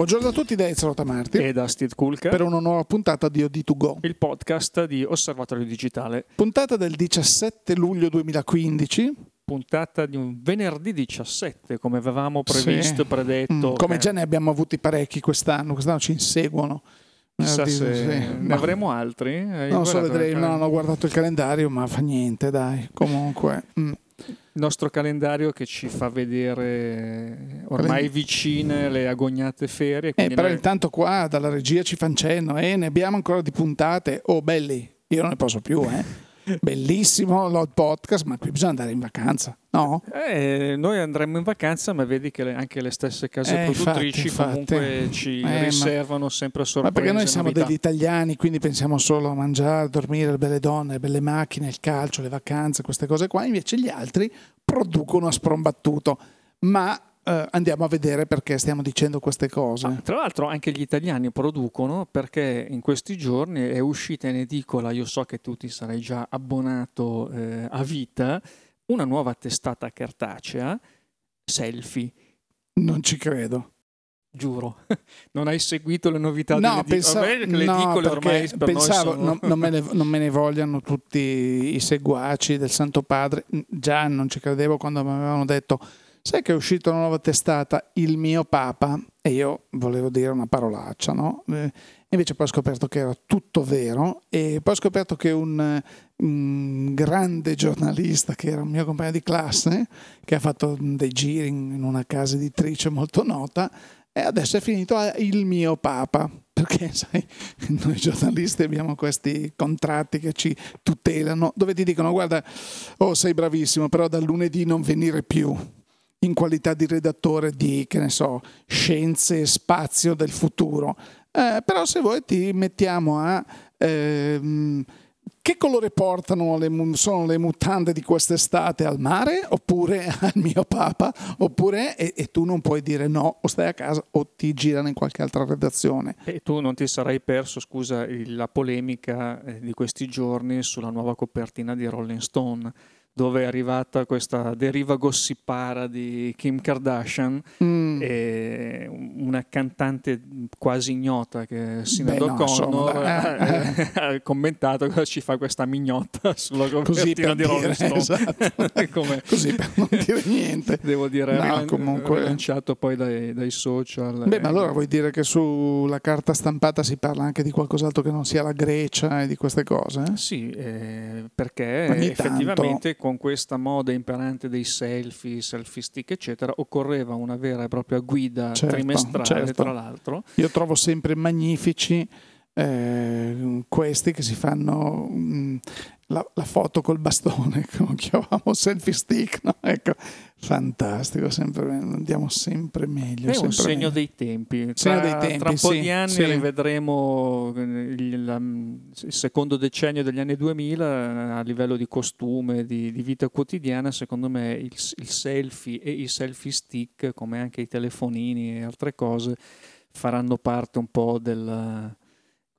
Buongiorno a tutti da Ezra Tamarti e da Steve Kulka per una nuova puntata di OD2Go, il podcast di Osservatorio Digitale. Puntata del 17 luglio 2015. Puntata di un venerdì 17, come avevamo previsto, Sì. predetto. Mm, come che- già ne abbiamo avuti parecchi quest'anno, quest'anno ci inseguono. Chissà Eh, se sì, ne avremo altri. Hai Non so, vedrei, no, non ho guardato il calendario, ma fa niente, dai. Comunque, mm. Nostro calendario che ci fa vedere ormai vicine le agognate ferie. Eh, però noi- intanto qua dalla regia ci fanno cenno, eh, ne abbiamo ancora di puntate. Oh, belli, io non ne posso più, eh. Bellissimo il podcast, ma qui bisogna andare in vacanza, no? Eh, noi andremo in vacanza, ma vedi che anche le stesse case Eh, produttrici infatti. comunque ci Eh, ma- riservano sempre sorprese. Ma perché noi siamo novità. degli italiani, quindi pensiamo solo a mangiare, a dormire, le belle donne, le belle macchine, il calcio, le vacanze, queste cose qua. Invece gli altri producono a sprombattuto. Ma eh, andiamo a vedere perché stiamo dicendo queste cose. Ah, tra l'altro anche gli italiani producono perché in questi giorni è uscita in edicola, io so che tu ti sarai già abbonato eh, a vita, una nuova testata cartacea, selfie, Non ci credo. giuro. non hai seguito le novità No, che le no, ormai per pensavo sono... non, non me ne, non me ne vogliano tutti i seguaci del Santo Padre. Già non ci credevo quando mi avevano detto sai che è uscita una nuova testata, il mio Papa, e io volevo dire una parolaccia, no? Eh, invece poi ho scoperto che era tutto vero e poi ho scoperto che un, un grande giornalista che era un mio compagno di classe, che ha fatto dei giri in una casa editrice molto nota, e adesso è finito a il mio Papa, perché sai, noi giornalisti abbiamo questi contratti che ci tutelano, dove ti dicono guarda, oh sei bravissimo, però dal lunedì non venire più in qualità di redattore di, che ne so, scienze e spazio del futuro. Eh, però se vuoi ti mettiamo a... ehm, che colore portano le, sono le mutande di quest'estate al mare oppure al mio papa? Oppure e, e tu non puoi dire no o stai a casa o ti girano in qualche altra redazione. E tu non ti sarai perso, scusa, la polemica eh, di questi giorni sulla nuova copertina di Rolling Stone, dove è arrivata questa deriva gossipara di Kim Kardashian, Mm. e una cantante quasi ignota che è Sinead Beh, no, insomma, eh, ha commentato cosa ci fa questa mignotta sulla copertina per di Rolling Stone. esatto. Così per non dire niente. Devo dire, No, rilan- comunque- rilanciato poi dai, dai social. Beh, eh, ma allora vuoi dire che sulla carta stampata si parla anche di qualcos'altro che non sia la Grecia e di queste cose? eh? Sì, eh, perché Ogni effettivamente con questa moda imperante dei selfie, selfie stick, eccetera, occorreva una vera e propria guida Certo, trimestrale, certo. tra l'altro. Io trovo sempre magnifici eh, questi che si fanno mm, la, la foto col bastone, come chiamavamo selfie stick, no? Ecco, fantastico, sempre, andiamo sempre meglio. È un sempre segno meglio. dei tempi. Segno Tra, dei tempi, tra un po' sì, di anni sì. rivedremo eh, il, la- il secondo decennio degli anni 2000 eh, a livello di costume, di, di vita quotidiana. Secondo me il, il selfie e i selfie stick, come anche i telefonini e altre cose, faranno parte un po' del,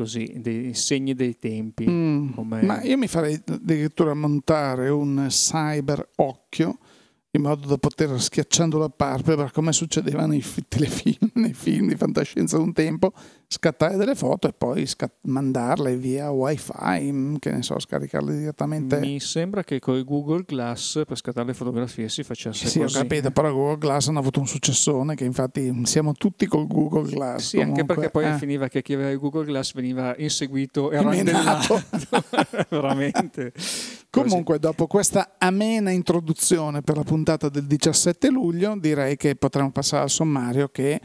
così, dei segni dei tempi. Mm, Ma io mi farei addirittura montare un cyber occhio in modo da poter schiacciando la palpebra come succedeva nei fi- telefilm, nei film di fantascienza un tempo, scattare delle foto e poi scat- mandarle via wifi, mm, che ne so, scaricarle direttamente. Mi sembra che con Google Glass per scattare le fotografie si facesse Sì, ho così. capito, però Google Glass hanno avuto un successone che infatti siamo tutti col Google Glass. Sì, anche comunque, perché poi eh. finiva che chi aveva il Google Glass veniva inseguito e randellato. Veramente. Comunque, dopo questa amena introduzione per la puntata del 17 luglio, direi che potremmo passare al sommario che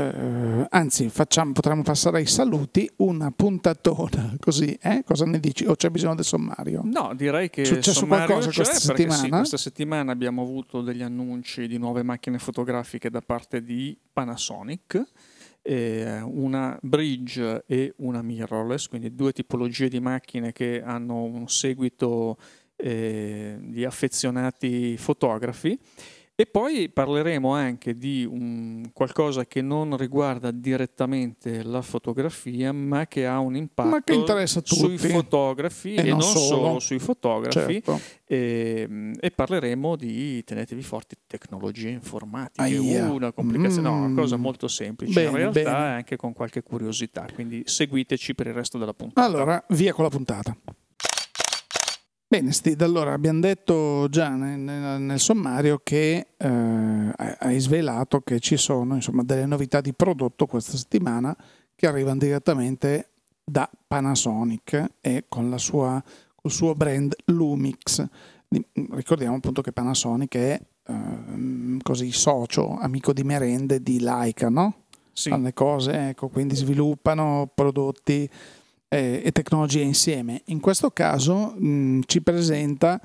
eh, anzi, facciamo, potremmo passare ai saluti, una puntatona così, eh? Cosa ne dici? O c'è bisogno del sommario? No, direi che È successo qualcosa c'è, questa perché Sì, settimana? questa settimana abbiamo avuto degli annunci di nuove macchine fotografiche da parte di Panasonic. eh, una bridge e una mirrorless, quindi due tipologie di macchine che hanno un seguito eh, di affezionati fotografi. E poi parleremo anche di un, qualcosa che non riguarda direttamente la fotografia, ma che ha un impatto sui fotografi e, e non, solo. solo. sui fotografi. Certo. E, ehm, e, parleremo di, tenetevi forti, tecnologie informatiche. Aia. Una complicazione, mm. no, una cosa mm. molto semplice bene, in realtà, bene. anche con qualche curiosità. Quindi seguiteci per il resto della puntata. Allora, via con la puntata. Bene, Steve, allora abbiamo detto già nel, nel sommario che eh, hai svelato che ci sono insomma, delle novità di prodotto questa settimana che arrivano direttamente da Panasonic e con la sua, il suo brand Lumix. Ricordiamo appunto che Panasonic è eh, così socio, amico di merende di Leica, no? Sì. Fanno le cose, ecco, quindi sviluppano prodotti eh, e tecnologie insieme. In questo caso mh, ci presenta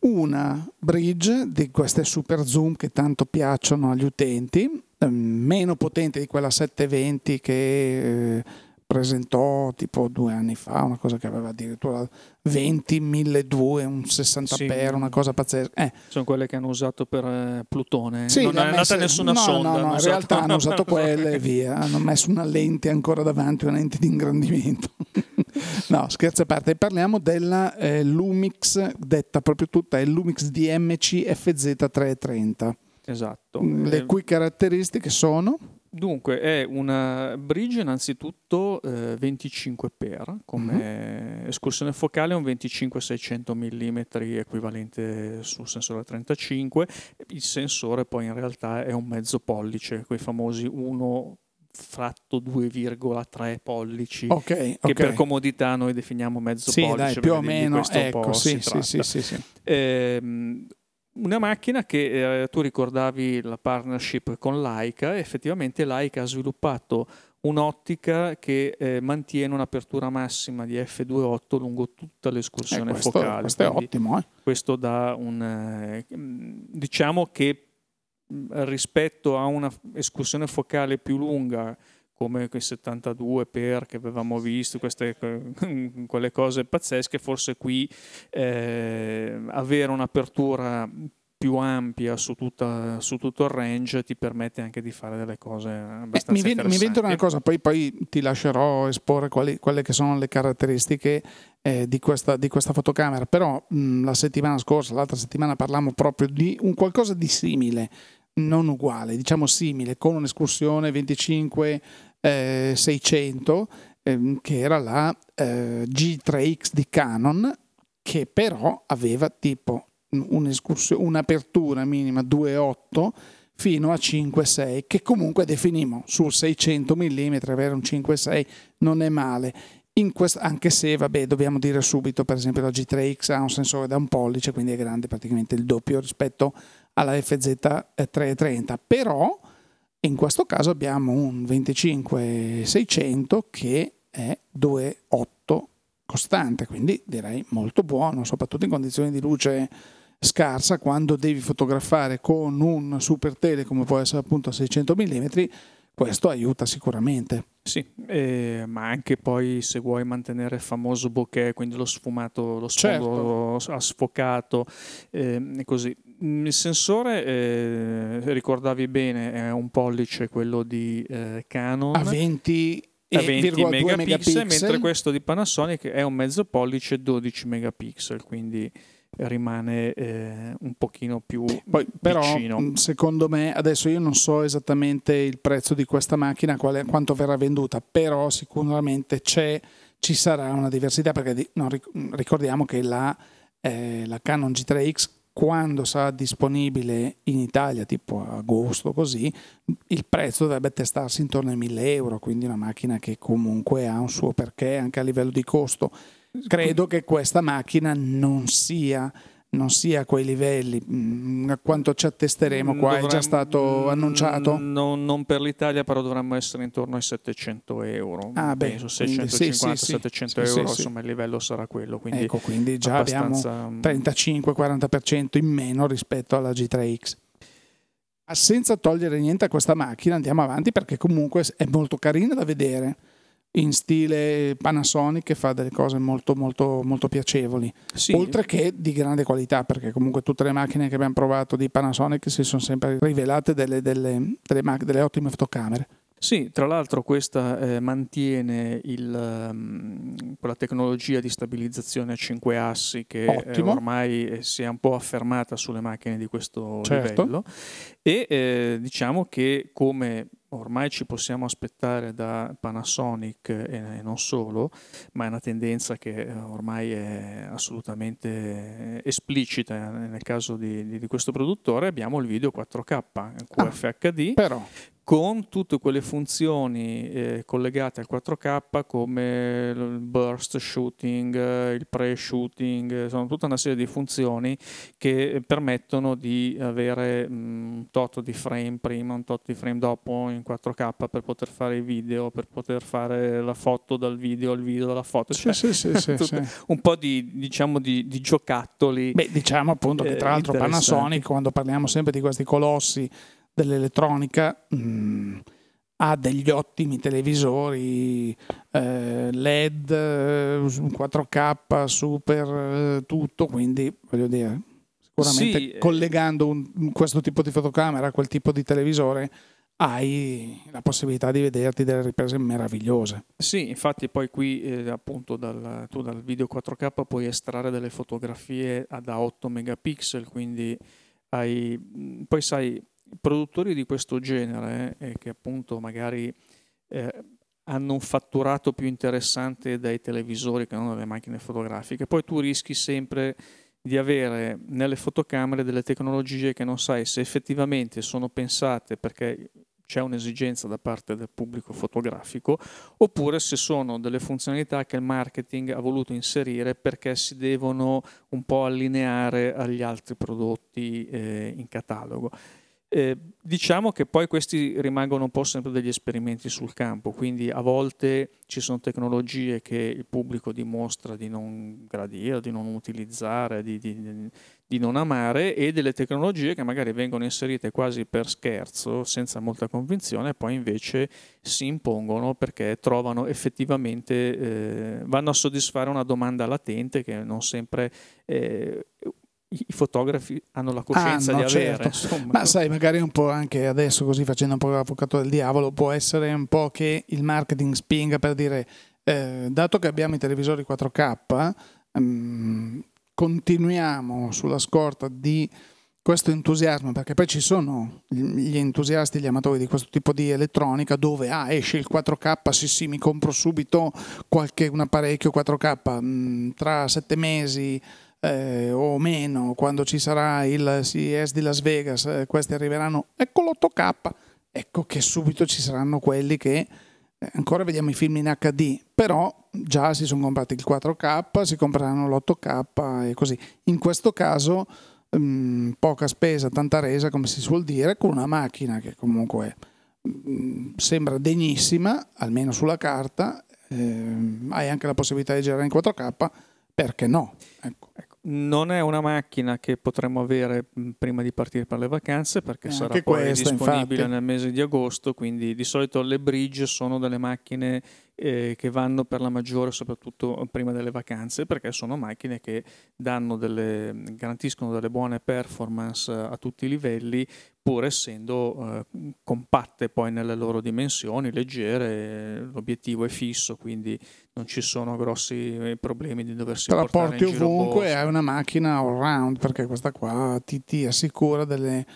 una bridge di queste super zoom che tanto piacciono agli utenti, eh, meno potente di quella 720 che eh, presentò tipo due anni fa, una cosa che aveva addirittura 20, 1200, un 60 sì. per, una cosa pazzesca. Eh. Sono quelle che hanno usato per eh, Plutone. Sì, non è andata nessuna no, sonda. No, no, in usato... realtà hanno usato quelle e via. Hanno messo una lente ancora davanti, una lente di ingrandimento. no, scherzi a parte. Parliamo della eh, Lumix, detta proprio tutta, è Lumix DMC FZ330. Esatto. Le eh, cui caratteristiche sono? Dunque, è una bridge innanzitutto eh, 25x, come mm-hmm. escursione focale un 25-600 mm equivalente sul sensore 35, il sensore poi in realtà è un mezzo pollice, quei famosi 1 fratto 2,3 pollici okay, che per comodità noi definiamo mezzo sì, pollice dai, più o meno ecco, sì, sì, sì, sì, sì. Eh, una macchina che eh, tu ricordavi la partnership con Leica, effettivamente Leica ha sviluppato un'ottica che eh, mantiene un'apertura massima di f2.8 lungo tutta l'escursione eh, questo, focale. Questo è ottimo. Eh? Questo dà un... Eh, diciamo che rispetto a un'escursione focale più lunga come quei 72 per che avevamo visto, queste, quelle cose pazzesche, forse qui eh, avere un'apertura più ampia su, tutta, su, tutto il range ti permette anche di fare delle cose abbastanza eh, mi, mi invento una cosa, poi, poi, ti lascerò esporre quali, quelle che sono le caratteristiche eh, di, questa, di, questa, fotocamera, però mh, la settimana scorsa, l'altra settimana parlammo proprio di un qualcosa di simile, non uguale, diciamo simile, con un'escursione 25 eh, 600 ehm, che era la eh, G3X di Canon che però aveva tipo un'apertura minima 2.8 fino a 5.6 che comunque definimo sul 600 mm avere un 5.6 non è male. Quest, anche se vabbè dobbiamo dire subito per esempio la G3X ha un sensore da un pollice quindi è grande praticamente il doppio rispetto alla FZ330 però in questo caso abbiamo un 25-600 che è 2,8 costante, quindi direi molto buono, soprattutto in condizioni di luce scarsa, quando devi fotografare con un super tele come può essere appunto a 600 mm, questo aiuta sicuramente. Sì, eh, ma anche poi se vuoi mantenere il famoso bokeh, quindi lo sfumato, lo sfondo certo. sfocato, eh, così. Mm, il sensore, eh, ricordavi bene, è un pollice quello di eh, Canon. A 20 a 20 megapixel, megapixel, mentre questo di Panasonic è un mezzo pollice 12 megapixel, quindi rimane eh, un pochino più Poi, però, vicino. Mm, secondo me, adesso io non so esattamente il prezzo di questa macchina, quale, quanto verrà venduta, però sicuramente ci sarà una diversità perché no, ricordiamo che la, eh, la Canon G3X quando sarà disponibile in Italia, tipo agosto così, il prezzo dovrebbe testarsi intorno ai 1000 euro, quindi una macchina che comunque ha un suo perché anche a livello di costo. Credo che questa macchina non sia non sia a quei livelli. Mm, a quanto ci attesteremo qua? Dovremmo, è già stato annunciato? No, non per l'Italia, però dovremmo essere intorno ai 700 euro. Ah, beh, Penso 650-700 sì, sì, euro, sì, insomma il livello sarà quello. Quindi ecco, quindi già abbastanza... abbiamo 35-40% in meno rispetto alla G3X. Senza togliere niente a questa macchina, andiamo avanti perché comunque è molto carina da vedere in stile Panasonic che fa delle cose molto molto molto piacevoli sì. oltre che di grande qualità perché comunque tutte le macchine che abbiamo provato di Panasonic si sono sempre rivelate delle, delle, delle, delle ottime fotocamere sì, tra l'altro questa eh, mantiene il, um, quella tecnologia di stabilizzazione a 5 assi che eh, ormai eh, si è un po' affermata sulle macchine di questo certo. livello e eh, diciamo che come ormai ci possiamo aspettare da Panasonic e non solo, ma è una tendenza che eh, ormai è assolutamente esplicita nel caso di, di questo produttore, abbiamo il video 4K QFHD. Ah, però con tutte quelle funzioni eh, collegate al 4K come il burst shooting, il pre-shooting, sono tutta una serie di funzioni che permettono di avere mm, un tot di frame prima, un tot di frame dopo in 4K per poter fare i video, per poter fare la foto dal video, il video dalla foto, cioè, sì, sì, sì, un po' di, diciamo, di, di giocattoli. Beh, diciamo appunto che tra eh, l'altro Panasonic, quando parliamo sempre di questi colossi dell'elettronica mh, mm, ha degli ottimi televisori eh, LED 4K super eh, tutto quindi voglio dire sicuramente sì, eh, collegando un, questo tipo di fotocamera a quel tipo di televisore hai la possibilità di vederti delle riprese meravigliose. Sì, infatti poi qui eh, appunto dal, tu dal video 4K puoi estrarre delle fotografie da 8 megapixel, quindi hai, poi sai, produttori di questo genere, eh, che appunto magari eh, hanno un fatturato più interessante dai televisori che non dalle macchine fotografiche, poi tu rischi sempre di avere nelle fotocamere delle tecnologie che non sai se effettivamente sono pensate perché c'è un'esigenza da parte del pubblico fotografico, oppure se sono delle funzionalità che il marketing ha voluto inserire perché si devono un po' allineare agli altri prodotti eh, in catalogo. Eh, diciamo che poi questi rimangono un po' sempre degli esperimenti sul campo, quindi a volte ci sono tecnologie che il pubblico dimostra di non gradire, di non utilizzare, di, di, di non amare e delle tecnologie che magari vengono inserite quasi per scherzo, senza molta convinzione, e poi invece si impongono perché trovano effettivamente, eh, vanno a soddisfare una domanda latente che non sempre... Eh, i fotografi hanno la coscienza ah, no, di avere. Certo. Ma sai, magari un po' anche adesso, così facendo un po' l'avvocato del diavolo, può essere un po' che il marketing spinga per dire, eh, dato che abbiamo i televisori 4K, ehm, continuiamo sulla scorta di questo entusiasmo, perché poi ci sono gli entusiasti, gli amatori di questo tipo di elettronica dove ah, esce il 4K, sì sì, mi compro subito qualche, un apparecchio 4K, mh, mm, tra sette mesi eh, o meno, quando ci sarà il CES di Las Vegas, eh, questi arriveranno, ecco l'8K, ecco che subito ci saranno quelli che eh, ancora vediamo i film in HD, però già si sono comprati il 4K, si compreranno l'8K e così. In questo caso mh, mm, poca spesa, tanta resa, come si suol dire, con una macchina che comunque mh, mm, sembra degnissima, almeno sulla carta, eh, hai anche la possibilità di girare in 4K, perché no? Ecco non è una macchina che potremmo avere prima di partire per le vacanze perché eh, sarà poi questa, disponibile infatti. nel mese di agosto, quindi di solito le bridge sono delle macchine eh, che vanno per la maggiore soprattutto prima delle vacanze perché sono macchine che delle, garantiscono delle buone performance a tutti i livelli pur essendo eh, compatte poi nelle loro dimensioni, leggere, l'obiettivo è fisso quindi non ci sono grossi eh, problemi di doversi Te la porti ovunque è una macchina all round perché questa qua ti, ti assicura delle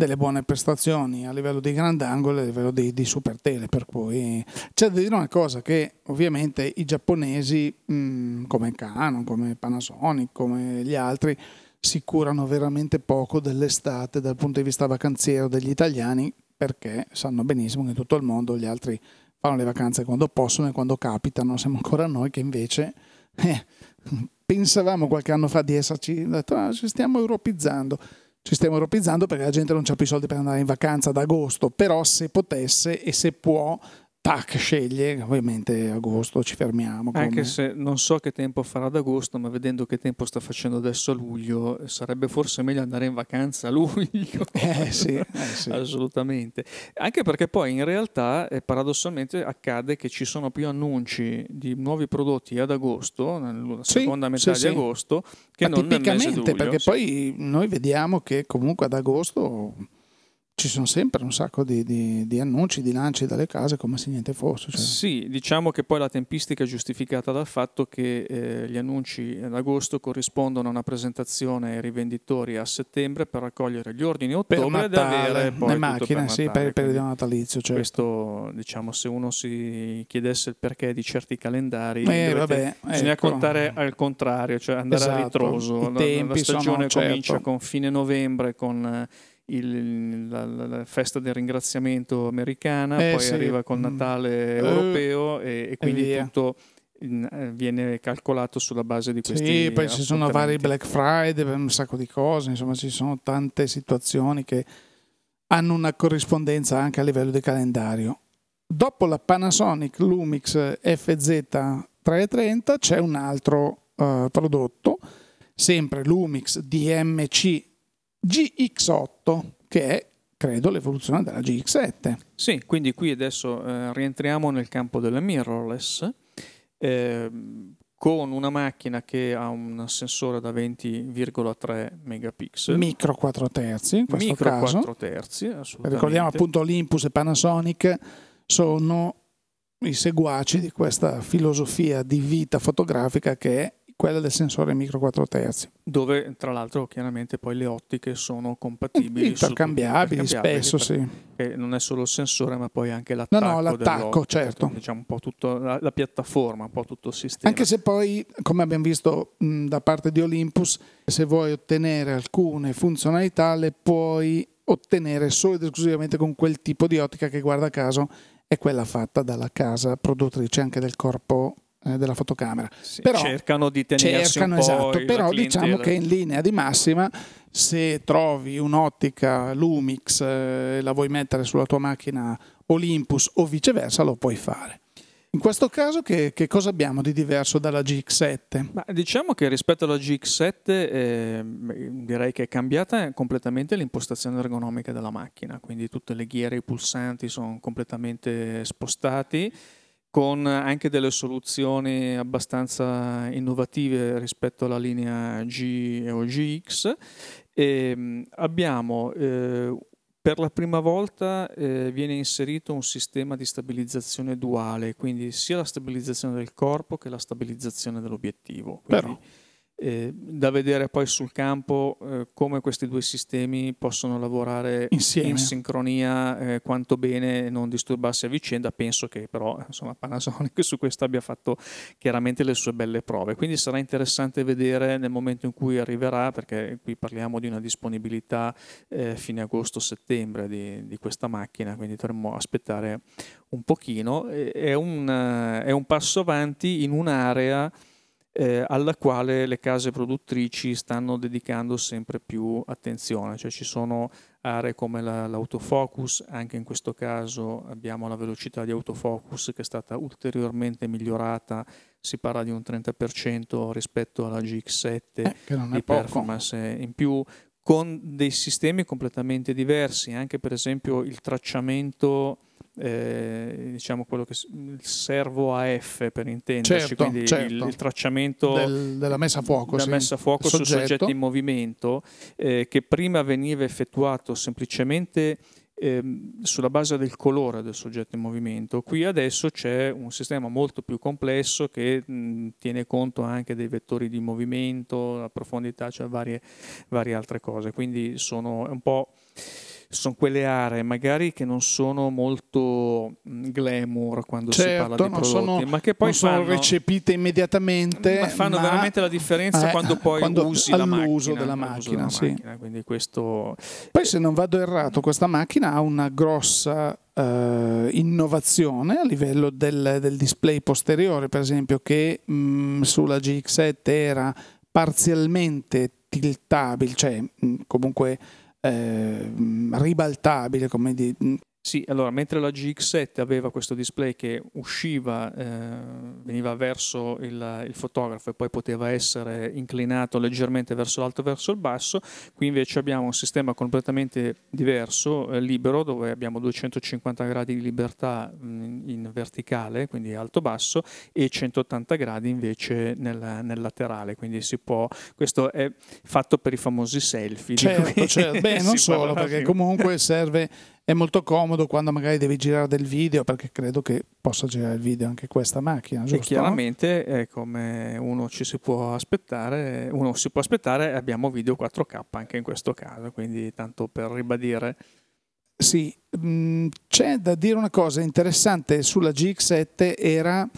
delle buone prestazioni a livello di grandangolo e a livello di, di super tele. Per cui c'è da dire una cosa: che ovviamente i giapponesi, mh, mm, come Canon, come Panasonic, come gli altri, si curano veramente poco dell'estate dal punto di vista vacanziero degli italiani perché sanno benissimo che in tutto il mondo gli altri fanno le vacanze quando possono e quando capitano. Siamo ancora noi che invece eh, pensavamo qualche anno fa di esserci, detto, ah, ci stiamo europeizzando ci stiamo europizzando perché la gente non ha più i soldi per andare in vacanza ad agosto, però se potesse e se può tac, sceglie, ovviamente agosto ci fermiamo. Come... Anche se non so che tempo farà ad agosto, ma vedendo che tempo sta facendo adesso a luglio, sarebbe forse meglio andare in vacanza a luglio. Eh sì, eh sì. assolutamente. Anche perché poi in realtà eh, paradossalmente accade che ci sono più annunci di nuovi prodotti ad agosto, nella sì, seconda metà sì, di agosto, che ma non nel mese di luglio. perché poi noi vediamo che comunque ad agosto ci sono sempre un sacco di, di, di, annunci, di lanci dalle case come se niente fosse. Cioè. Sì, diciamo che poi la tempistica è giustificata dal fatto che eh, gli annunci ad agosto corrispondono a una presentazione ai rivenditori a settembre per raccogliere gli ordini a ottobre ed avere poi le macchine, per sì, Natale, per il periodo natalizio. Certo. Questo, diciamo, se uno si chiedesse il perché di certi calendari, eh, vabbè, bisogna ecco. contare al contrario, cioè andare esatto. a ritroso. I La, la stagione sono, comincia certo. con fine novembre con il, la, la, festa del ringraziamento americana, eh, poi sì. arriva col Natale mm. europeo e, e quindi via. tutto in, eh, viene calcolato sulla base di questi Sì, poi ci sono vari. Black Friday, un sacco di cose, insomma ci sono tante situazioni che hanno una corrispondenza anche a livello di calendario. Dopo la Panasonic Lumix FZ330 c'è un altro eh, prodotto, sempre Lumix DMC GX8, che è credo l'evoluzione della GX7. Sì, quindi qui adesso eh, rientriamo nel campo della mirrorless eh, con una macchina che ha un sensore da 20,3 megapixel. Micro 4 terzi in questo Micro caso. 4 terzi, assolutamente. Ricordiamo appunto Olympus e Panasonic sono i seguaci di questa filosofia di vita fotografica che è quella del sensore micro 4 terzi. Dove tra l'altro chiaramente poi le ottiche sono compatibili. Intercambiabili, spesso sì. non è solo il sensore ma poi anche l'attacco. No, no, l'attacco, certo. Diciamo un po' tutto, la, la piattaforma, un po' tutto il sistema. Anche se poi, come abbiamo visto mh, da parte di Olympus, se vuoi ottenere alcune funzionalità le puoi ottenere solo ed esclusivamente con quel tipo di ottica che guarda caso è quella fatta dalla casa produttrice anche del corpo della fotocamera. Sì, però cercano di tenersi cercano, un po' esatto, però diciamo che in linea di massima se trovi un'ottica Lumix e eh, la vuoi mettere sulla tua macchina Olympus o viceversa lo puoi fare. In questo caso che, che cosa abbiamo di diverso dalla GX7? Ma diciamo che rispetto alla GX7 eh, direi che è cambiata completamente l'impostazione ergonomica della macchina, quindi tutte le ghiere e i pulsanti sono completamente spostati con anche delle soluzioni abbastanza innovative rispetto alla linea G o GX. E, mh, abbiamo eh, per la prima volta eh, viene inserito un sistema di stabilizzazione duale, quindi sia la stabilizzazione del corpo che la stabilizzazione dell'obiettivo. Quindi, Però. Eh, da vedere poi sul campo eh, come questi due sistemi possono lavorare Insieme. in sincronia eh, quanto bene e non disturbarsi a vicenda. Penso che però insomma, Panasonic su questo abbia fatto chiaramente le sue belle prove. Quindi sarà interessante vedere nel momento in cui arriverà, perché qui parliamo di una disponibilità eh, fine agosto-settembre di, di questa macchina, quindi dovremmo aspettare un pochino. È un, eh, è un passo avanti in un'area eh, alla quale le case produttrici stanno dedicando sempre più attenzione, cioè ci sono aree come la- l'autofocus, anche in questo caso abbiamo la velocità di autofocus che è stata ulteriormente migliorata, si parla di un 30% rispetto alla GX7 Eh, di poco. performance in più con dei sistemi completamente diversi, anche per esempio il tracciamento, eh, diciamo quello che il servo AF per intenderci, Certo, quindi il- certo. il, tracciamento Del- della messa a fuoco. sì. messa a fuoco su soggetti in movimento eh, che prima veniva effettuato semplicemente ehm, sulla base del colore del soggetto in movimento. Qui adesso c'è un sistema molto più complesso che mh, tiene conto anche dei vettori di movimento, la profondità, cioè varie, varie altre cose. Quindi sono un po' sono quelle aree magari che non sono molto mh, glamour quando si parla Certo, di prodotti, sono, ma che poi non sono fanno, recepite immediatamente. ma fanno ma- veramente la differenza eh, quando poi quando- usi la macchina, della macchina, sì. macchina. Quindi questo Poi se non vado errato, questa macchina ha una grossa eh, innovazione a livello del, del display posteriore, per esempio, che mh, sulla GX7 era parzialmente tiltabile, cioè mh, comunque eh, ribaltabile, come di, Sì, allora mentre la GX7 aveva questo display che usciva, eh, veniva verso il, il, fotografo e poi poteva essere inclinato leggermente verso l'alto e verso il basso, qui invece abbiamo un sistema completamente diverso, eh, libero, dove abbiamo 250 gradi di libertà mh, in verticale, quindi alto-basso, e 180 gradi invece nel, nel, laterale, quindi si può, questo è fatto per i famosi selfie. Certo, certo. Beh, non solo, perché comunque serve è molto comodo quando magari devi girare del video, perché credo che possa girare il video anche questa macchina, giusto? E chiaramente è come uno ci si può aspettare, uno si può aspettare, abbiamo video 4K anche in questo caso, quindi tanto per ribadire. Sì, mm, c'è da dire una cosa interessante sulla GX7 era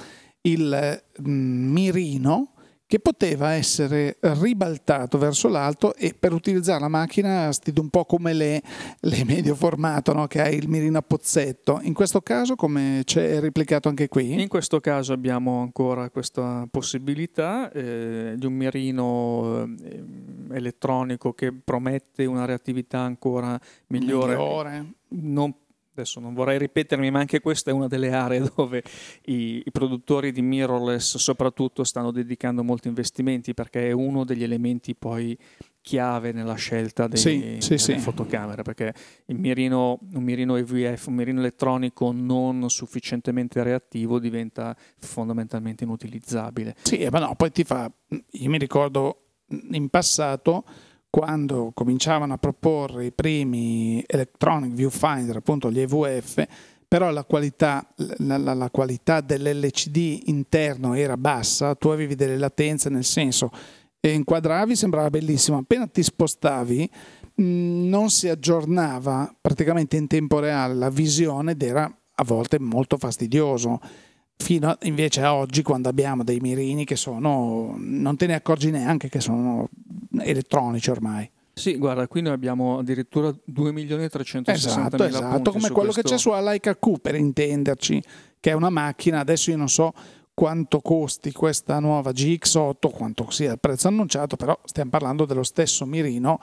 il mm, mirino che poteva essere ribaltato verso l'alto e per utilizzare la macchina stile un po' come le, le medio formato no? che hai il mirino a pozzetto. In questo caso come c'è replicato anche qui? In questo caso abbiamo ancora questa possibilità eh, di un mirino eh, elettronico che promette una reattività ancora migliore. migliore. Non adesso non vorrei ripetermi, ma anche questa è una delle aree dove i, i, produttori di mirrorless soprattutto stanno dedicando molti investimenti perché è uno degli elementi poi chiave nella scelta dei, sì, sì, sì. fotocamere perché il mirino, un mirino EVF, un mirino elettronico non sufficientemente reattivo diventa fondamentalmente inutilizzabile. Sì, ma no, poi ti fa, io mi ricordo in passato quando cominciavano a proporre i primi electronic viewfinder, appunto gli EVF, però la qualità, la, la, la qualità dell'LCD interno era bassa, tu avevi delle latenze nel senso e inquadravi sembrava bellissimo, appena ti spostavi mh, non si aggiornava praticamente in tempo reale la visione ed era a volte molto fastidioso fino a, invece a oggi quando abbiamo dei mirini che sono non te ne accorgi neanche che sono elettronici ormai. Sì, guarda, qui noi abbiamo addirittura 2 milioni e 360 esatto, esatto, come quello questo... che c'è su Leica Q per intenderci, che è una macchina, adesso io non so quanto costi questa nuova GX8, quanto sia il prezzo annunciato, però stiamo parlando dello stesso mirino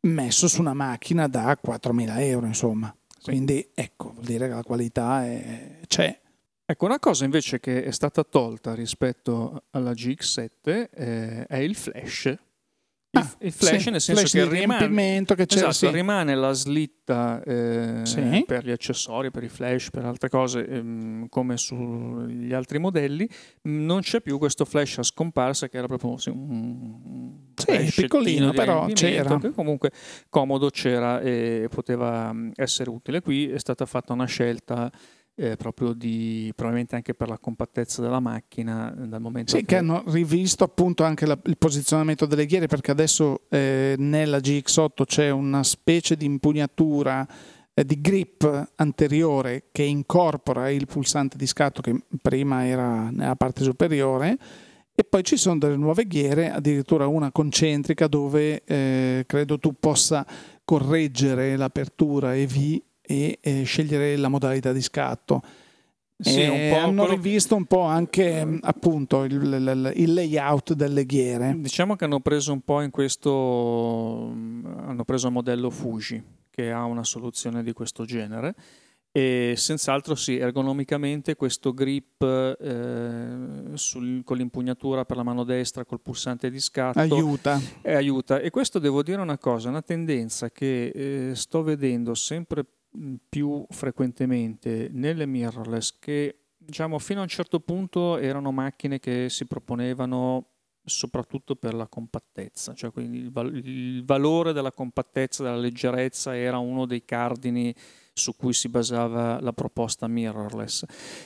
messo su una macchina da 4.000 euro, insomma. Sì. Quindi ecco, vuol dire che la qualità è... c'è. Ecco, una cosa invece che è stata tolta rispetto alla GX7 eh, è il flash. Ah, il flash sì, nel senso flash che, rimane, che esatto, sì. rimane la slitta eh, sì. per gli accessori, per i flash, per altre cose ehm, come sugli altri modelli, non c'è più questo flash a scomparsa che era proprio sì, un sì, piccolino però c'era. che comunque comodo c'era e poteva essere utile. Qui è stata fatta una scelta eh, proprio di probabilmente anche per la compattezza della macchina dal momento sì, che... che hanno rivisto appunto anche la, il posizionamento delle ghiere perché adesso eh, nella GX8 c'è una specie di impugnatura eh, di grip anteriore che incorpora il pulsante di scatto che prima era nella parte superiore e poi ci sono delle nuove ghiere, addirittura una concentrica dove eh, credo tu possa correggere l'apertura EV e eh, scegliere la modalità di scatto. Sì, eh, hanno rivisto un po' anche mm, appunto il, il, il, layout delle ghiere. Diciamo che hanno preso un po' in questo, mm, hanno preso il modello Fuji che ha una soluzione di questo genere e senz'altro sì, ergonomicamente questo grip eh, sul, con l'impugnatura per la mano destra col pulsante di scatto aiuta. Eh, aiuta. E questo devo dire una cosa, una tendenza che eh, sto vedendo sempre più più frequentemente nelle mirrorless che diciamo fino a un certo punto erano macchine che si proponevano soprattutto per la compattezza, cioè quindi il, val- il valore della compattezza, della leggerezza era uno dei cardini su cui si basava la proposta mirrorless.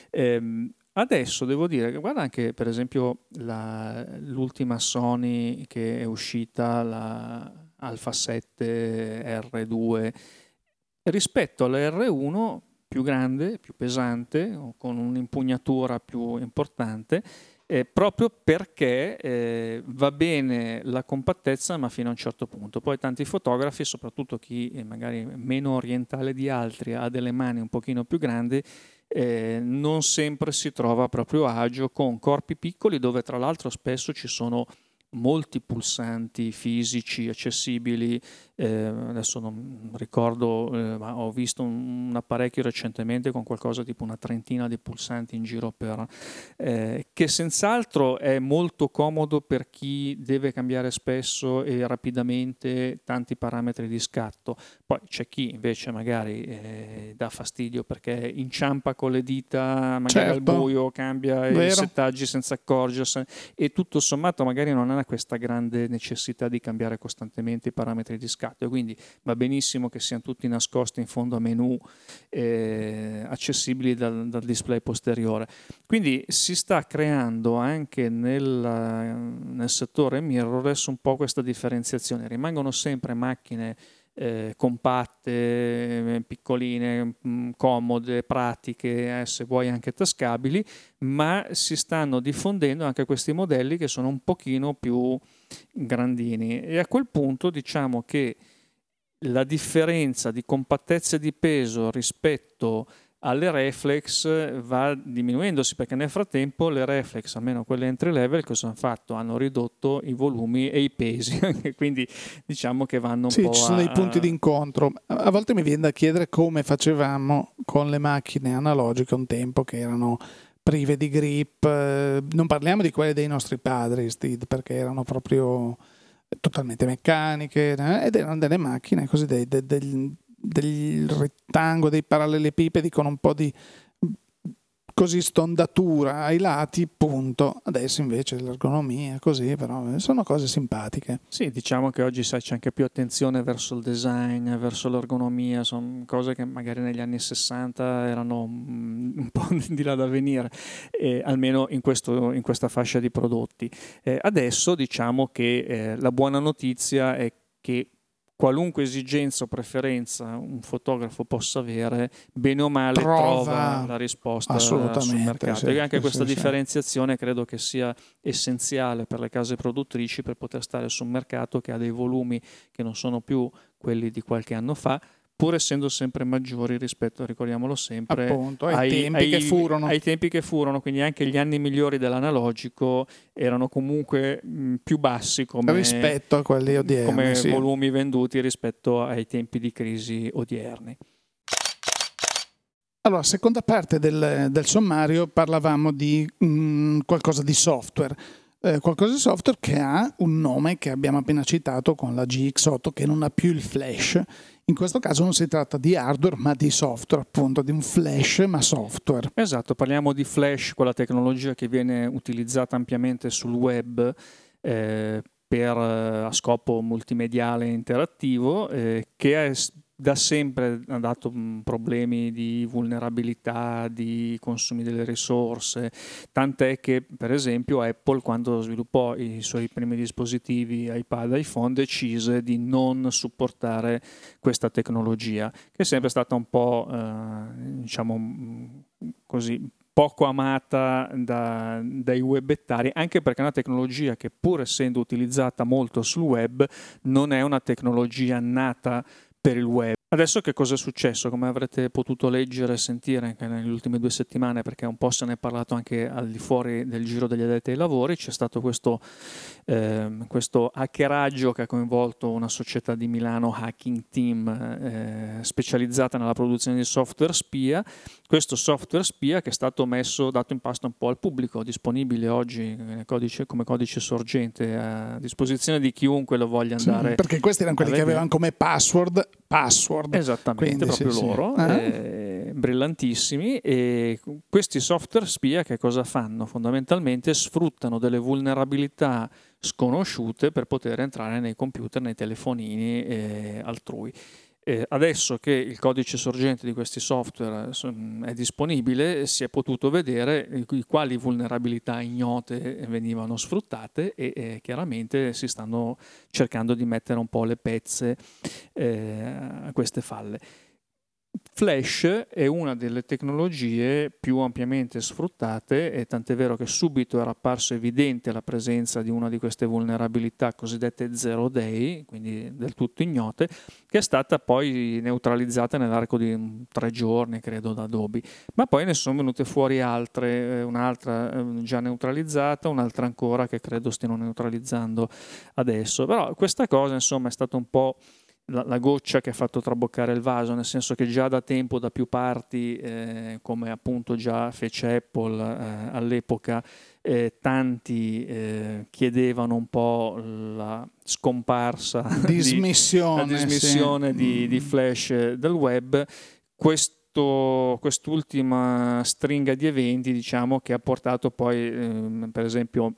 Ehm, adesso devo dire guarda anche per esempio la, l'ultima Sony che è uscita, la Alpha 7 R2, rispetto alla R1 più grande, più pesante, con un'impugnatura più importante, eh, proprio perché eh, va bene la compattezza ma fino a un certo punto. Poi tanti fotografi, soprattutto chi è magari meno orientale di altri, ha delle mani un pochino più grandi, eh, non sempre si trova proprio agio con corpi piccoli dove tra l'altro spesso ci sono molti pulsanti fisici accessibili, eh, adesso non ricordo, eh, ma ho visto un, un, apparecchio recentemente con qualcosa tipo una trentina di pulsanti in giro per, eh, che senz'altro è molto comodo per chi deve cambiare spesso e rapidamente tanti parametri di scatto. Poi c'è chi invece magari eh, dà fastidio perché inciampa con le dita, magari certo. al buio, cambia Vero. i settaggi senza accorgersene e tutto sommato magari non ha questa grande necessità di cambiare costantemente i parametri di scatto e quindi va benissimo che siano tutti nascosti in fondo a menu eh, accessibili dal, dal, display posteriore. Quindi si sta creando anche nel, nel settore mirrorless un po' questa differenziazione, rimangono sempre macchine eh, compatte, piccoline, mh, comode, pratiche, eh, se vuoi anche tascabili, ma si stanno diffondendo anche questi modelli che sono un pochino più grandini e a quel punto diciamo che la differenza di compattezza di peso rispetto alle reflex va diminuendosi perché nel frattempo le reflex, almeno quelle entry level, cosa hanno fatto? Hanno ridotto i volumi e i pesi, quindi diciamo che vanno un sì, po' ci sono a... dei punti d'incontro. A volte mi viene da chiedere come facevamo con le macchine analogiche un tempo che erano prive di grip, non parliamo di quelle dei nostri padri, Steve, perché erano proprio totalmente meccaniche eh, ed erano delle macchine così dei, dei, dei, del rettangolo, dei parallelepipedi con un po' di così stondatura ai lati, punto. Adesso invece l'ergonomia, così, però sono cose simpatiche. Sì, diciamo che oggi sai, c'è anche più attenzione verso il design, verso l'ergonomia, sono cose che magari negli anni 60 erano un po' di là da venire, eh, almeno in, questo, in, questa fascia di prodotti. Eh, adesso diciamo che eh, la buona notizia è che qualunque esigenza o preferenza un fotografo possa avere, bene o male trova, trova la risposta sul mercato. Sì, e anche sì, questa sì, differenziazione credo che sia essenziale per le case produttrici per poter stare su un mercato che ha dei volumi che non sono più quelli di qualche anno fa, pur essendo sempre maggiori rispetto, ricordiamolo sempre, Appunto, ai, ai, tempi ai, che furono. ai, tempi che furono. Quindi anche gli anni migliori dell'analogico erano comunque mh, più bassi come, rispetto a quelli odierni, come sì. volumi venduti rispetto ai tempi di crisi odierni. Allora, seconda parte del, del sommario parlavamo di mh, qualcosa di software. Eh, qualcosa di software che ha un nome che abbiamo appena citato con la GX8 che non ha più il flash in questo caso non si tratta di hardware ma di software, appunto, di un flash ma software. Esatto, parliamo di flash, quella tecnologia che viene utilizzata ampiamente sul web. Eh, per, eh, a scopo multimediale interattivo eh, che è da sempre ha dato mm, problemi di vulnerabilità, di consumi delle risorse, tant'è che per esempio Apple quando sviluppò i suoi primi dispositivi iPad iPhone decise di non supportare questa tecnologia, che è sempre stata un po' eh, diciamo mm, così poco amata da, dai webettari, anche perché è una tecnologia che pur essendo utilizzata molto sul web non è una tecnologia nata per il web. Adesso che cosa è successo? Come avrete potuto leggere e sentire anche nelle ultime due settimane, perché un po' se ne è parlato anche al di fuori del giro degli addetti ai lavori, c'è stato questo, eh, questo hackeraggio che ha coinvolto una società di Milano, Hacking Team, eh, specializzata nella produzione di software spia. Questo software spia che è stato messo, dato in pasto un po' al pubblico, disponibile oggi codice, come codice sorgente a disposizione di chiunque lo voglia andare. Sì, perché questi erano quelli che avevano come password password. Esattamente, Quindi, proprio sì, loro, sì. Eh, brillantissimi. E questi software spia che cosa fanno? Fondamentalmente sfruttano delle vulnerabilità sconosciute per poter entrare nei computer, nei telefonini eh, altrui. Eh, adesso che il codice sorgente di questi software è disponibile, si è potuto vedere quali vulnerabilità ignote venivano sfruttate e eh, chiaramente si stanno cercando di mettere un po' le pezze eh, a queste falle. Flash è una delle tecnologie più ampiamente sfruttate e tant'è vero che subito era apparso evidente la presenza di una di queste vulnerabilità cosiddette zero day, quindi del tutto ignote, che è stata poi neutralizzata nell'arco di tre giorni, credo, da Adobe. Ma poi ne sono venute fuori altre, eh, un'altra eh, già neutralizzata, un'altra ancora che credo stiano neutralizzando adesso. Però questa cosa, insomma, è stata un po' la, la, goccia che ha fatto traboccare il vaso, nel senso che già da tempo da più parti, eh, come appunto già fece Apple eh, all'epoca, eh, tanti eh, chiedevano un po' la scomparsa, dismissione, di, la dismissione sì. di, di, Flash del web. Questo, quest'ultima stringa di eventi diciamo che ha portato poi ehm, per esempio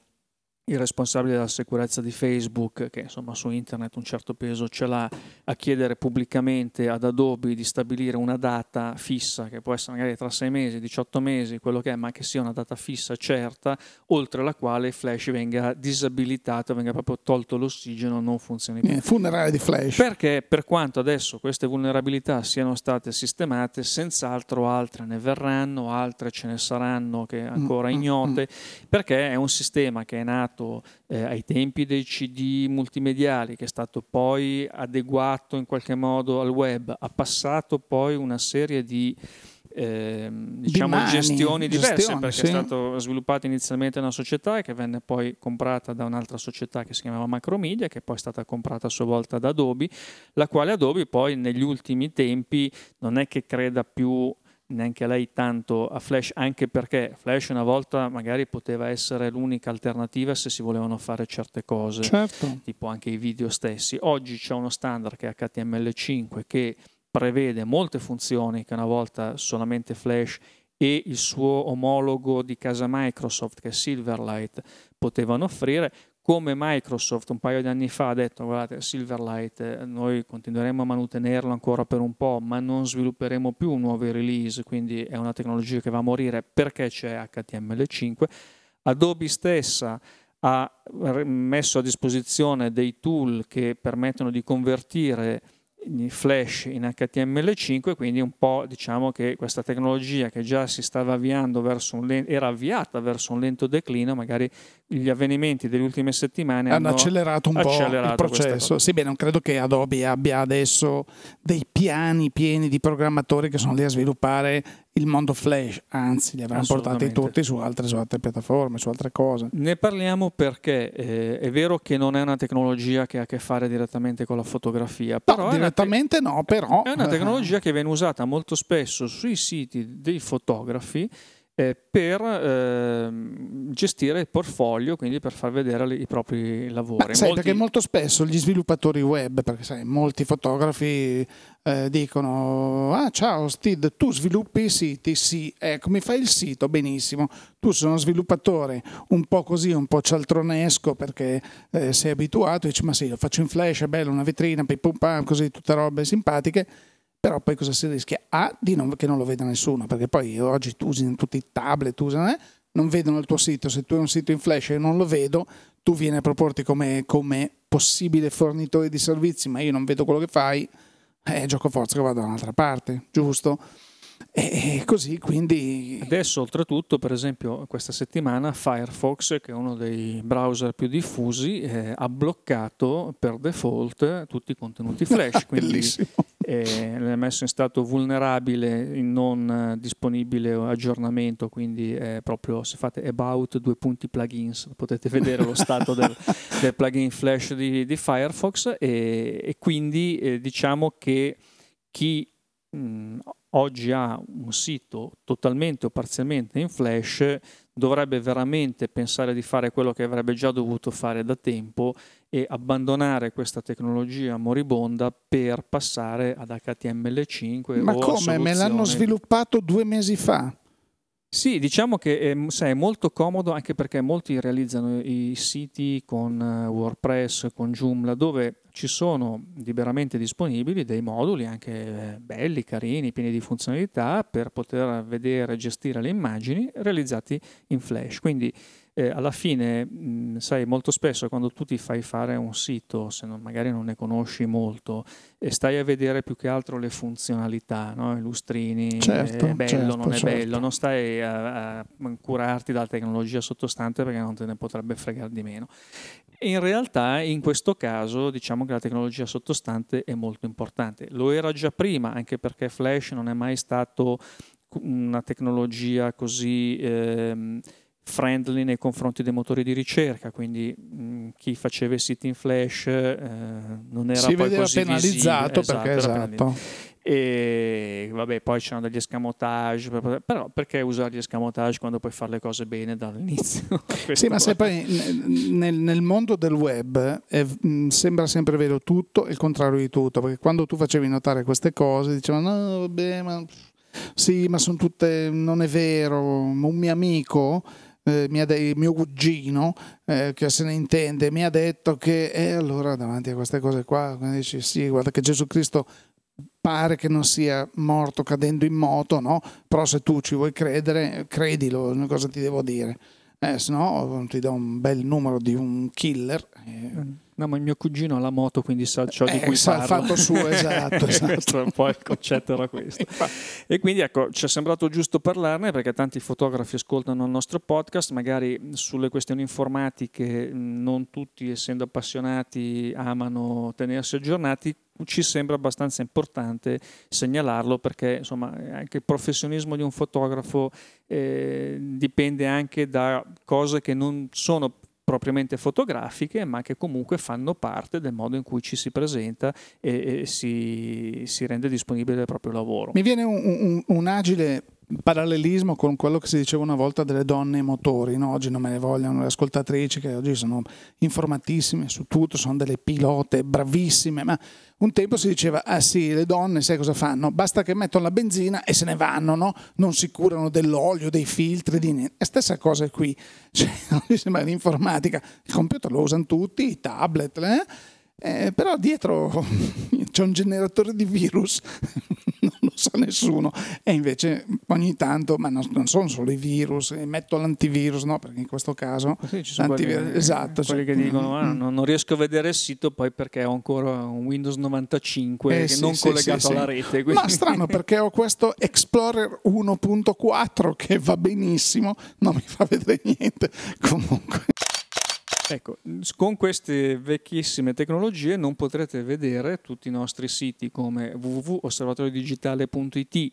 il responsabile della sicurezza di Facebook, che insomma su internet un certo peso ce l'ha, a chiedere pubblicamente ad Adobe di stabilire una data fissa, che può essere magari tra 6 mesi, 18 mesi, quello che è, ma che sia una data fissa certa, oltre la quale Flash venga disabilitato, venga proprio tolto l'ossigeno, non funzioni più. Eh, funerale di Flash. Perché per quanto adesso queste vulnerabilità siano state sistemate, senz'altro altre ne verranno, altre ce ne saranno che ancora mm, mm ignote, mm. perché è un sistema che è nato nato eh, ai tempi dei CD multimediali, che è stato poi adeguato in qualche modo al web, ha passato poi una serie di eh, diciamo, di gestioni diverse gestione, perché sì. è stato sviluppato inizialmente da una società che venne poi comprata da un'altra società che si chiamava Macromedia che poi è stata comprata a sua volta da Adobe la quale Adobe poi negli ultimi tempi non è che creda più neanche lei tanto a Flash, anche perché Flash una volta magari poteva essere l'unica alternativa se si volevano fare certe cose, certo. tipo anche i video stessi. Oggi c'è uno standard che è HTML5 che prevede molte funzioni che una volta solamente Flash e il suo omologo di casa Microsoft che è Silverlight potevano offrire come Microsoft un paio di anni fa ha detto guardate Silverlight eh, noi continueremo a mantenerlo ancora per un po' ma non svilupperemo più nuovi release quindi è una tecnologia che va a morire perché c'è HTML5 Adobe stessa ha messo a disposizione dei tool che permettono di convertire Flash in HTML5, quindi un po' diciamo che questa tecnologia che già si stava avviando verso un lento, era avviata verso un lento declino, magari gli avvenimenti delle ultime settimane hanno, hanno accelerato un accelerato po' il processo. Sì, beh, non credo che Adobe abbia adesso dei piani pieni di programmatori che sono lì a sviluppare il mondo Flash, anzi li avranno portati tutti su altre, su altre, piattaforme, su altre cose. Ne parliamo perché eh, è vero che non è una tecnologia che ha a che fare direttamente con la fotografia, però no, direttamente te- no, però è una tecnologia che viene usata molto spesso sui siti dei fotografi eh, per eh, gestire il portfolio, quindi per far vedere le, i propri lavori. Beh, sai, molti... perché molto spesso gli sviluppatori web, perché sai, molti fotografi eh, dicono ah ciao Steve, tu sviluppi i siti? Sì, ecco, mi fai il sito? Benissimo. Tu sei uno sviluppatore un po' così, un po' cialtronesco perché eh, sei abituato e dici ma sì, lo faccio in flash, è bello, una vetrina, pim pum pam, così, tutte robe simpatiche però poi cosa si rischia? A, di non, che non lo veda nessuno, perché poi oggi tu usi tutti i tablet, usano, eh, non vedono il tuo sito, se tu hai un sito in flash e non lo vedo, tu vieni a proporti come, come possibile fornitore di servizi, ma io non vedo quello che fai, eh, gioco forza che vado da un'altra parte, giusto? E così quindi... Adesso oltretutto, per esempio, questa settimana Firefox, che è uno dei browser più diffusi, eh, ha bloccato per default tutti i contenuti flash, quindi eh, l'ha messo in stato vulnerabile, in non disponibile aggiornamento, quindi è proprio se fate about due punti plugins potete vedere lo stato del, del plugin flash di, di Firefox e, e quindi eh, diciamo che chi mh, oggi ha un sito totalmente o parzialmente in flash, dovrebbe veramente pensare di fare quello che avrebbe già dovuto fare da tempo e abbandonare questa tecnologia moribonda per passare ad HTML5. Ma come? Me l'hanno sviluppato due mesi fa. Sì, diciamo che è, è, molto comodo anche perché molti realizzano i siti con eh, WordPress, con Joomla, dove ci sono liberamente disponibili dei moduli anche eh, belli, carini, pieni di funzionalità per poter vedere e gestire le immagini realizzati in Flash. Quindi eh, alla fine, mh, sai, molto spesso quando tu ti fai fare un sito, se non, magari non ne conosci molto, e stai a vedere più che altro le funzionalità, no? i lustrini, certo, è bello, certo, non è certo. bello, non stai a, a curarti dalla tecnologia sottostante perché non te ne potrebbe fregare di meno. In realtà in questo caso diciamo che la tecnologia sottostante è molto importante. Lo era già prima, anche perché Flash non è mai stato una tecnologia così ehm, friendly nei confronti dei motori di ricerca, quindi mh, chi faceva i siti in Flash eh, non era si poi vedeva così penalizzato visibile. perché Esatto, esatto. E vabbè, poi c'erano degli escamotage, però perché usare gli escamotage quando puoi fare le cose bene dall'inizio? Sì, ma se poi nel, nel, mondo del web è, mh, sembra sempre vero tutto e il contrario di tutto, perché quando tu facevi notare queste cose dicevano no, vabbè, ma sì, ma sono tutte, non è vero, un mio amico eh, de- mio cugino eh, che se ne intende mi ha detto che eh, allora davanti a queste cose qua dici sì guarda che Gesù Cristo pare che non sia morto cadendo in moto, no? Però se tu ci vuoi credere, credilo, cosa ti devo dire? Eh, se no ti do un bel numero di un killer. Eh. No, ma il mio cugino ha la moto, quindi sa ciò di eh, cui sa parla. il fatto suo, esatto. esatto. un po' il concetto era questo. e quindi ecco, ci è sembrato giusto parlarne perché tanti fotografi ascoltano il nostro podcast, magari sulle questioni informatiche non tutti, essendo appassionati, amano tenersi aggiornati, ci sembra abbastanza importante segnalarlo perché insomma anche il professionismo di un fotografo eh, dipende anche da cose che non sono propriamente fotografiche, ma che comunque fanno parte del modo in cui ci si presenta e, e si, si, rende disponibile il proprio lavoro. Mi viene un, un, un agile parallelismo con quello che si diceva una volta delle donne motori, no? oggi non me ne vogliono le ascoltatrici che oggi sono informatissime su tutto, sono delle pilote bravissime, ma un tempo si diceva, ah sì, le donne sai cosa fanno? Basta che mettono la benzina e se ne vanno, no? non si curano dell'olio, dei filtri, di niente. È stessa cosa qui, cioè, mi sembra l'informatica, il computer lo usano tutti, i tablet, eh? Eh, però dietro c'è un generatore di virus, non lo sa nessuno. E invece ogni tanto, ma non, non sono solo i virus, eh, metto l'antivirus, no? Perché in questo caso sì, ci sono quelli, esatto, quelli cioè, che dicono ah, non, non, riesco a vedere il sito poi perché ho ancora un Windows 95 eh, che sì, non sì, collegato alla rete. Quindi... Ma strano perché ho questo Explorer 1.4 che va benissimo, non mi fa vedere niente. Comunque. Ecco, con queste vecchissime tecnologie non potrete vedere tutti i nostri siti come www.osservatoriodigitale.it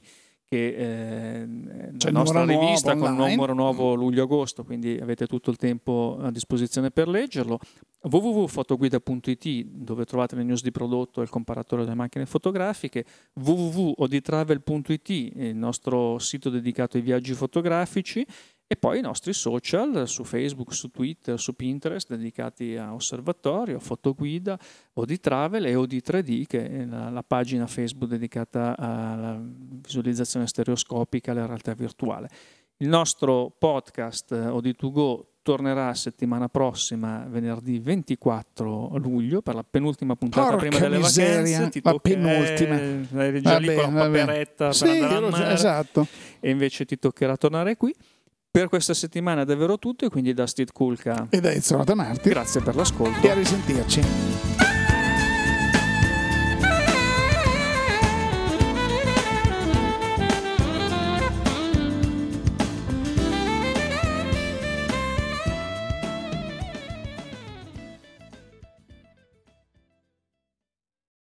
che è la nostra rivista con il numero nuovo luglio-agosto, quindi avete tutto il tempo a disposizione per leggerlo. www.fotoguida.it dove trovate le news di prodotto e il comparatore delle macchine fotografiche, www.oditravel.it il nostro sito dedicato ai viaggi fotografici e poi i nostri social su Facebook, su Twitter, su Pinterest dedicati a osservatorio, fotoguida, o di travel e o di 3D che è la, la pagina Facebook dedicata alla visualizzazione stereoscopica e alla realtà virtuale. Il nostro podcast OD2Go tornerà settimana prossima, venerdì 24 luglio, per la penultima puntata Porca prima delle miseria, vacanze. La tocca, penultima. Eh, eri già vabbè, lì con la paperetta sì, esatto. e invece ti toccherà tornare qui. Per questa settimana è davvero tutto e quindi da Steve Kulka. E da Ezio Marti. Grazie per l'ascolto. E a risentirci